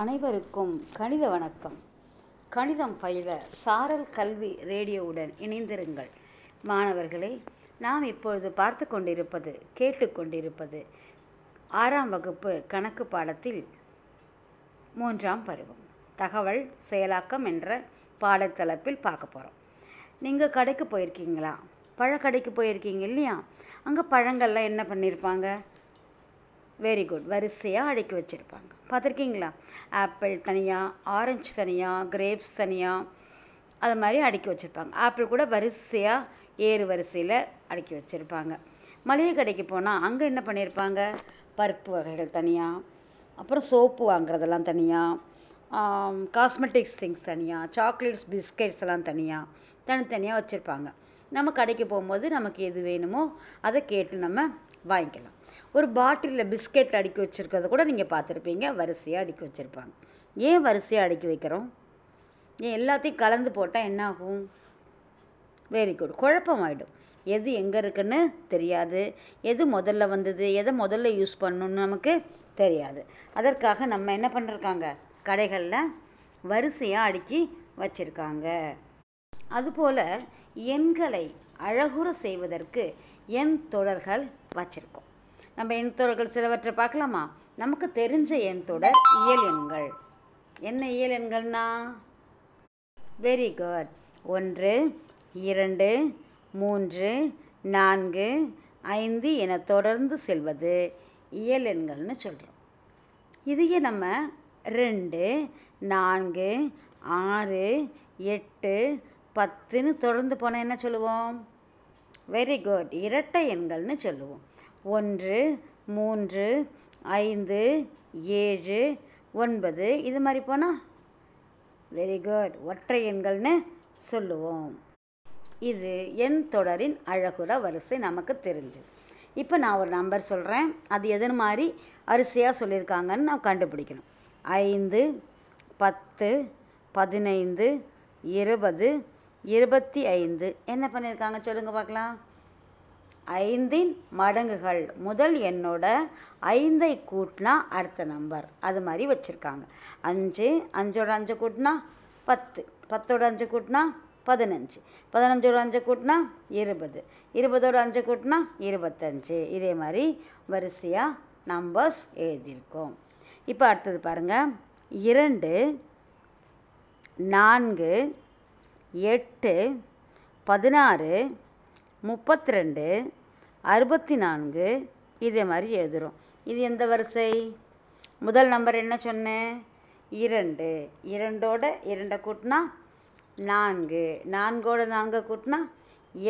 அனைவருக்கும் கணித வணக்கம். கணிதம் பயில சாரல் கல்வி ரேடியோவுடன் இணைந்திருங்கள். மாணவர்களே நாம் இப்பொழுது பார்த்து கொண்டிருப்பது கேட்டுக்கொண்டிருப்பது ஆறாம் வகுப்பு கணக்கு பாடத்தில் மூன்றாம் பருவம். தகவல் செயலாக்கம் என்ற பாடத்தளப்பில் பார்க்க போகிறோம் நீங்கள் கடைக்கு போயிருக்கீங்களா? பழக்கடைக்கு போயிருக்கீங்க இல்லையா? அங்கே பழங்கள்லாம் என்ன பண்ணியிருப்பாங்க வெரி குட் வரிசையாக அடுக்கி வச்சுருப்பாங்க. பார்த்துருக்கீங்களா? ஆப்பிள் தனியாக ஆரஞ்சு தனியாக கிரேப்ஸ் தனியாக அது மாதிரி அடுக்கி வச்சுருப்பாங்க. ஆப்பிள் கூட வரிசையாக ஏறு வரிசையில் அடுக்கி வச்சுருப்பாங்க. மளிகை கடைக்கு போனால் அங்கே என்ன பண்ணியிருப்பாங்க பருப்பு வகைகள் தனியாக அப்புறம் சோப்பு வாங்குறதெல்லாம் தனியாக காஸ்மெட்டிக்ஸ் திங்ஸ் தனியாக சாக்லேட்ஸ் பிஸ்கெட்ஸ் எல்லாம் தனியாக தனித்தனியாக வச்சுருப்பாங்க. நம்ம கடைக்கு போகும்போது நமக்கு எது வேணுமோ அதை கேட்டு நம்ம வாங்கிக்கலாம். ஒரு பாட்டிலில் பிஸ்கெட் அடுக்கி வச்சுருக்கிறத கூட நீங்கள் பார்த்துருப்பீங்க. வரிசையாக அடுக்கி வச்சுருப்பாங்க. ஏன் வரிசையாக அடுக்கி வைக்கிறோம்? ஏன் எல்லாத்தையும் கலந்து போட்டால் என்ன ஆகும் வெரி குட் குழப்பமாயிடும். எது எங்கே இருக்குன்னு தெரியாது. எது முதல்ல வந்தது? எதை முதல்ல யூஸ் பண்ணணும்னு நமக்கு தெரியாது. அதற்காக நம்ம என்ன பண்ணிருக்காங்க? கடைகளில் வரிசையாக அடுக்கி வச்சுருக்காங்க. அதுபோல் எண்களை அழகுற செய்வதற்கு எண் தொடர்கள் வச்சுருக்கோம். நம்ம எண்தொடர்கள் சிலவற்றை பார்க்கலாமா? நமக்கு தெரிஞ்ச எண்தொடர் இயல் எண்கள். என்ன இயல் எண்கள்னா? வெரி குட் ஒன்று இரண்டு மூன்று நான்கு ஐந்து என தொடர்ந்து செல்வது இயல் எண்கள்னு சொல்கிறோம் இதையே நம்ம ரெண்டு நான்கு ஆறு எட்டு பத்துன்னு தொடர்ந்து போனால் என்ன சொல்லுவோம்? வெரி குட் இரட்டை எண்கள்னு சொல்லுவோம். ஒன்று மூன்று ஐந்து ஏழு ஒன்பது. இது மாதிரி போனால் வெரி குட் ஒற்றை எண்கள்னு சொல்லுவோம். இது எண் தொடரின் அழகுற வரிசை நமக்கு தெரிஞ்சு. இப்போ நான் ஒரு நம்பர் சொல்கிறேன் அது எதன் மாதிரி அரிசையாக சொல்லியிருக்காங்கன்னு நான் கண்டுபிடிக்கணும். ஐந்து பத்து பதினைந்து இருபது இருபத்தி ஐந்து. என்ன பண்ணியிருக்காங்க சொல்லுங்கள் பார்க்கலாம். ஐந்தின் மடங்குகள். முதல் எண்ணோட ஐந்தை கூட்டினா அடுத்த நம்பர் அது மாதிரி வச்சுருக்காங்க. அஞ்சு அஞ்சோட அஞ்சு கூட்டினா பத்து. பத்தோட அஞ்சு கூட்டினா பதினஞ்சு. பதினஞ்சோட அஞ்சு கூட்டினா இருபது. இருபதோட அஞ்சு கூட்டினா இருபத்தஞ்சு. இதே மாதிரி வரிசையாக நம்பர்ஸ் எழுதியிருக்கோம். இப்போ அடுத்தது பாருங்கள் இரண்டு நான்கு எட்டு பதினாறு முப்பத்தி ரெண்டு அறுபத்தி நான்கு இதே மாதிரி எழுதுகிறோம் இது எந்த வரிசை? முதல் நம்பர் என்ன சொன்னேன் இரண்டு. இரண்டோட இரண்டை கூட்டினா நான்கு. நான்கோட நான்கை கூட்டினா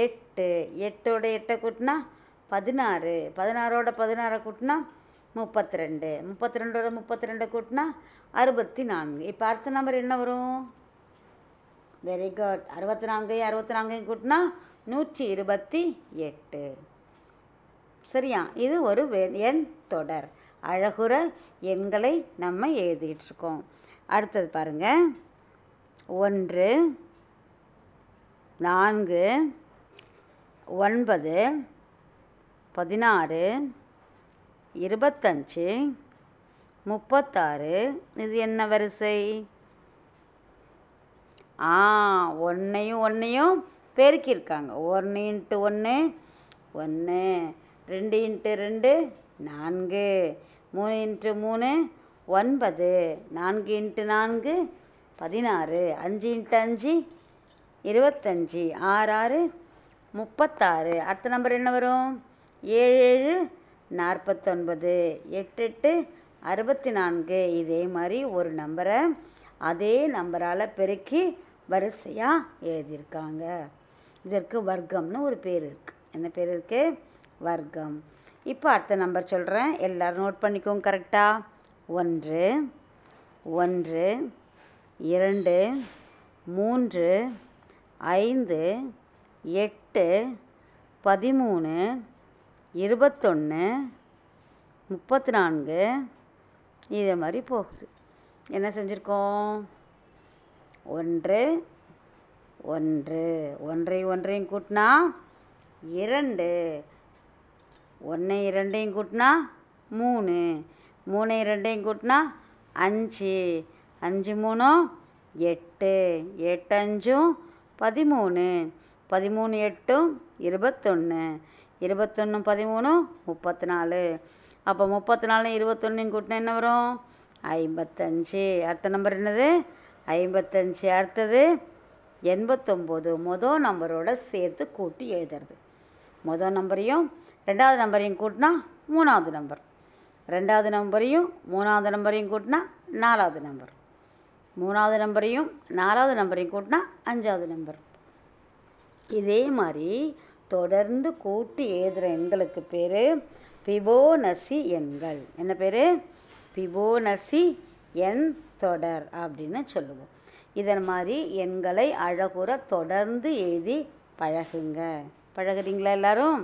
எட்டு. எட்டோட எட்டை கூட்டினா பதினாறு. பதினாறோட பதினாறை கூட்டினா முப்பத்தி ரெண்டு முப்பத்தி ரெண்டோட முப்பத்தி ரெண்டை கூட்டினா அறுபத்தி நான்கு இப்போ அடுத்த நம்பர் என்ன வரும்? வெரி குட் அறுபத்தி நான்கையும் அறுபத்தி நான்கையும் கூட்டினா நூற்றி இருபத்தி எட்டு. சரியா? இது ஒரு எண் தொடர். அழகுற எண்களை நம்ம எழுதிக்கிட்டு இருக்கோம் அடுத்தது பாருங்க. ஒன்று நான்கு ஒன்பது பதினாறு இருபத்தஞ்சு முப்பத்தாறு. இது என்ன வரிசை? ஆ ஒன்றையும் ஒன்றையும் பெருக்கியிருக்காங்க. ஒன்று இன்ட்டு ஒன்று ஒன்று. ரெண்டு இன்ட்டு ரெண்டு நான்கு. மூணு இன்ட்டு மூணு ஒன்பது. நான்கு இன்ட்டு நான்கு பதினாறு. அஞ்சு இன்ட்டு அஞ்சு இருபத்தஞ்சி. ஆறு ஆறு முப்பத்தாறு. அடுத்த நம்பர் என்ன வரும்? ஏழு ஏழு நாற்பத்தொன்பது. எட்டு எட்டு அறுபத்தி நான்கு இதே மாதிரி ஒரு நம்பரை அதே நம்பரால் பெருக்கி வரிசையாக எழுதியிருக்காங்க. இதற்கு வர்க்கம்னு ஒரு பேர் இருக்குது என்ன பேர் இருக்குது வர்க்கம். இப்போ அடுத்த நம்பர் சொல்கிறேன் எல்லோரும் நோட் பண்ணிக்கோங்க கரெக்டாக ஒன்று ஒன்று இரண்டு மூன்று ஐந்து எட்டு பதிமூணு இருபத்தொன்று முப்பத்தி நான்கு இதே மாதிரி போகுது. என்ன செஞ்சுருக்கோம்? ஒன்று ஒன்று. ஒன்றை ஒன்றையும் கூட்டினா இரண்டு. ஒன்றை இரண்டையும் கூட்டினா மூணு. மூணை ரெண்டையும் கூட்டினா அஞ்சு. அஞ்சு மூணும் எட்டு. எட்டு அஞ்சும் பதிமூணு. பதிமூணு எட்டும் இருபத்தொன்று இருபத்தொன்று பதிமூணு முப்பத்தி நாலு அப்போ முப்பத்தி நாலு இருபத்தொன்னையும் கூட்டினா என்ன வரும்? ஐம்பத்தஞ்சு. அடுத்த நம்பர் என்னது? ஐம்பத்தஞ்சு. அடுத்தது எண்பத்தொம்போது. மொதல் நம்பரோட சேர்த்து கூட்டி எழுதுறது. மொதல் நம்பரையும் ரெண்டாவது நம்பரையும் கூட்டினா மூணாவது நம்பர். ரெண்டாவது நம்பரையும் மூணாவது நம்பரையும் கூட்டினா நாலாவது நம்பர். மூணாவது நம்பரையும் நாலாவது நம்பரையும் கூட்டினா அஞ்சாவது நம்பர். இதே மாதிரி தொடர்ந்து கூட்டி எழுதுகிற எண்களுக்கு பேர் பிபோனசி எண்கள். என்ன பேர்? பிபோனசி எண் தொடர் அப்படின்னு சொல்லுவோம். இதன் மாதிரி எண்களை அழகுற தொடர்ந்து எழுதி பழகுங்க. பழகுறீங்களா எல்லாரும்?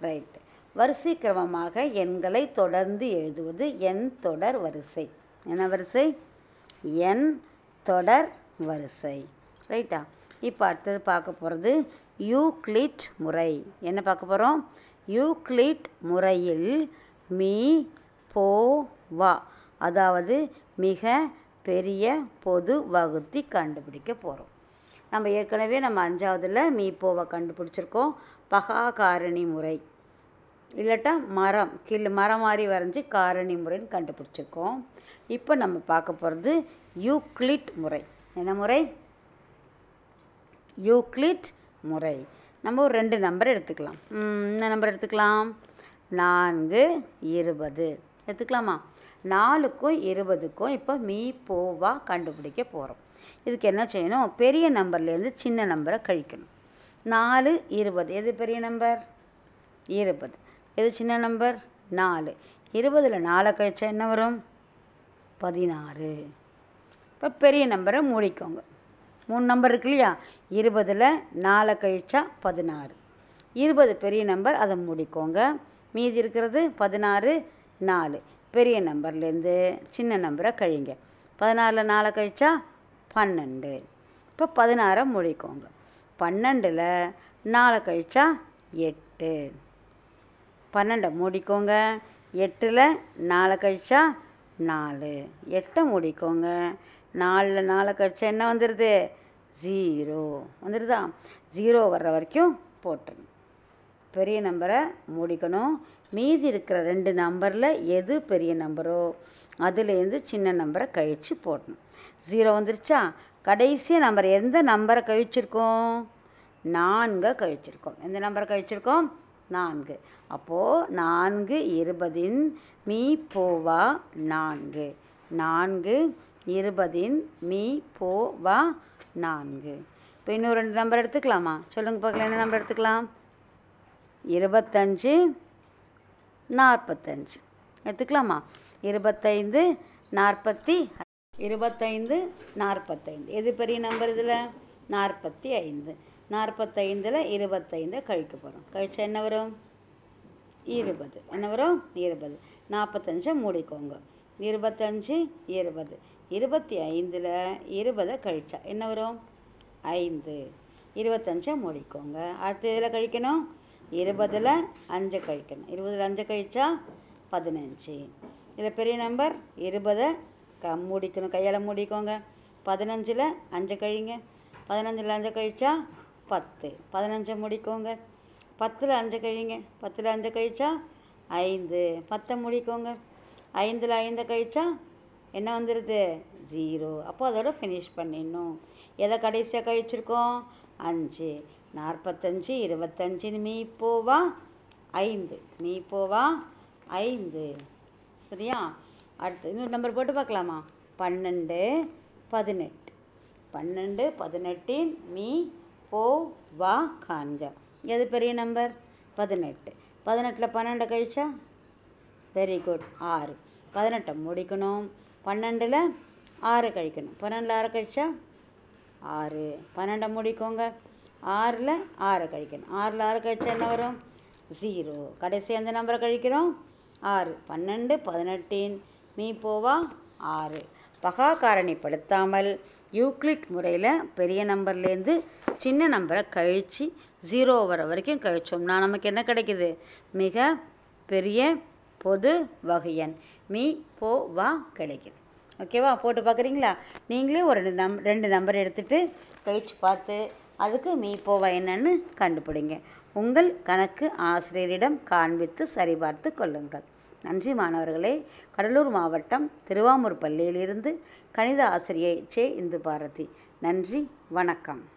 ரைட் வரிசை கிரமமாக எண்களை தொடர்ந்து எழுதுவது எண் தொடர் வரிசை. என்ன வரிசை? எண் தொடர் வரிசை. ரைட்டா இப்போ அடுத்தது பார்க்க போகிறது யூக்ளிட் முறை. என்ன பார்க்க போகிறோம் யூக்ளிட் முறையில் மீ போ வா. அதாவது மிக பெரிய பொது வகுத்தி கண்டுபிடிக்க போகிறோம் நம்ம ஏற்கனவே நம்ம அஞ்சாவதில் மீப்போவை கண்டுபிடிச்சிருக்கோம். பகா காரணி முறை. இல்லாட்டா மரம் கீழே மரம் மாதிரி வரைஞ்சி காரணி முறைன்னு கண்டுபிடிச்சிருக்கோம். இப்போ நம்ம பார்க்க போகிறது யூக்ளிட் முறை. என்ன முறை? யூக்ளிட் முறை. நம்ம ஒரு ரெண்டு நம்பர் எடுத்துக்கலாம். என்ன நம்பர் எடுத்துக்கலாம்? நான்கு இருபது. எடுத்துக்கலாமா? நாலுக்கும் இருபதுக்கும் இப்போ மீ போவா கண்டுபிடிக்க போகிறோம் இதுக்கு என்ன செய்யணும்? பெரிய நம்பர்லேருந்து சின்ன நம்பரை கழிக்கணும். நாலு இருபது. எது பெரிய நம்பர்? இருபது. எது சின்ன நம்பர்? நாலு. இருபதில் நாலை கழிச்சா என்ன வரும்? பதினாறு. இப்போ பெரிய நம்பரை மூடிக்கோங்க. மூணு நம்பர் இருக்கு இல்லையா? இருபதில் நாலை கழிச்சா பதினாறு. இருபது பெரிய நம்பர் அதை மூடிக்கோங்க. மீதி இருக்கிறது பதினாறு நாலு. பெரிய நம்பர்லேருந்து சின்ன நம்பரை கழிங்க. பதினாறில் நாளை கழிச்சா பன்னெண்டு. இப்போ பதினாறை முடிக்கோங்க. பன்னெண்டில் நாளை கழிச்சா எட்டு. பன்னெண்டை முடிக்கோங்க. எட்டில் நாலு கழிச்சா நாலு. எட்டை முடிக்கோங்க. நாலில் நாலு கழிச்சா என்ன வந்துடுது? ஜீரோ. வந்துடுதா? ஜீரோ வர்ற வரைக்கும் போட்டுருங்க. பெரிய நம்பரை முடிக்கணும். மீதி இருக்கிற ரெண்டு நம்பரில் எது பெரிய நம்பரோ அதுலேருந்து சின்ன நம்பரை கழித்து போடணும். ஜீரோ வந்துருச்சா? கடைசியாக நம்பர் எந்த நம்பரை கழிச்சிருக்கோம்? நான்கை கழிச்சிருக்கோம். எந்த நம்பரை கழிச்சிருக்கோம்? நான்கு. அப்போது நான்கு இருபதின் மீ போவா நான்கு. நான்கு இருபதின் மீ போவா நான்கு. இப்போ இன்னும் ரெண்டு நம்பர் எடுத்துக்கலாமா? சொல்லுங்கள் பார்க்கலாம். என்ன நம்பர் எடுத்துக்கலாம்? இருபத்தஞ்சு நாற்பத்தஞ்சு. எடுத்துக்கலாமா? இருபத்தைந்து நாற்பத்தி இருபத்தைந்து நாற்பத்தைந்து. எது பெரிய நம்பர் இதில்? நாற்பத்தி ஐந்து நாற்பத்தைந்தில் இருபத்தைந்தை கழிக்க போகிறோம் கழிச்சா என்ன வரும்? இருபது. என்ன வரும்? இருபது. நாற்பத்தஞ்சை மூடிக்கோங்க. இருபத்தஞ்சு இருபது. இருபத்தி ஐந்தில் இருபதை கழிச்சா என்ன வரும்? ஐந்து. இருபத்தஞ்சை மூடிக்கோங்க. அடுத்த இதில் கழிக்கணும்? இருபதில் அஞ்சு கழிக்கணும். இருபதில் அஞ்சு கழிச்சா பதினஞ்சு. இதில் பெரிய நம்பர் இருபதை க மூடிக்கணும். கையால் மூடிக்கோங்க. பதினஞ்சில் அஞ்சு கழிங்க. பதினஞ்சில் அஞ்சு கழிச்சா பத்து. பதினஞ்சை முடிக்கோங்க. பத்தில் அஞ்சு கழிங்க. பத்தில் அஞ்சு கழிச்சா ஐந்து. பத்தை முடிக்கோங்க. ஐந்தில் ஐந்தை கழிச்சா என்ன வந்துடுது ஜீரோ. அப்போ அதோட ஃபினிஷ் பண்ணிடணும். எதை கடைசியாக கழிச்சிருக்கோம்? அஞ்சு. நாற்பத்தஞ்சு இருபத்தஞ்சு மீ போவா ஐந்து. மீ போவா ஐந்து. சரியா? அடுத்து இன்னொரு நம்பர் போட்டு பார்க்கலாமா? பன்னெண்டு பதினெட்டு. பன்னெண்டு பதினெட்டின் மீ போ வா காண்க. எது பெரிய நம்பர் பதினெட்டு. பதினெட்டில் பன்னெண்டை கழிச்சா? வெரி குட் ஆறு. பதினெட்டை முடிக்கணும். பன்னெண்டில் ஆறு கழிக்கணும். பன்னெண்டில் ஆறு கழிச்சா? ஆறு. பன்னெண்டை முடிக்கோங்க. ஆறில் ஆறை கழிக்கணும். ஆறில் ஆறு கழிச்சா என்ன வரும்? ஜீரோ கடைசி அந்த நம்பரை கழிக்கிறோம்? ஆறு. பன்னெண்டு பதினெட்டின் மீ போவா? ஆறு. பகா காரணிப்படுத்தாமல் யூக்ளிட் முறையில் பெரிய நம்பர்லேருந்து சின்ன நம்பரை கழித்து ஜீரோ வர வரைக்கும் கழிச்சோம்னா நமக்கு என்ன கிடைக்குது? மிக பெரிய பொது வகையன். மீ போ வா கிடைக்குது ஓகேவா போட்டு பார்க்குறீங்களா? நீங்களே ஒரு ரெண்டு நம் ரெண்டு நம்பர் எடுத்துகிட்டு கழிச்சு பார்த்து அதுக்கு மீ போவா என்னன்னு கண்டுபிடிங்க. உங்கள் கணக்கு ஆசிரியரிடம் காண்பித்து சரிபார்த்து கொள்ளுங்கள். நன்றி மாணவர்களே. கடலூர் மாவட்டம் திருவாமூர் பள்ளியிலிருந்து கணித ஆசிரியை சே. இந்து பாரதி நன்றி. வணக்கம்.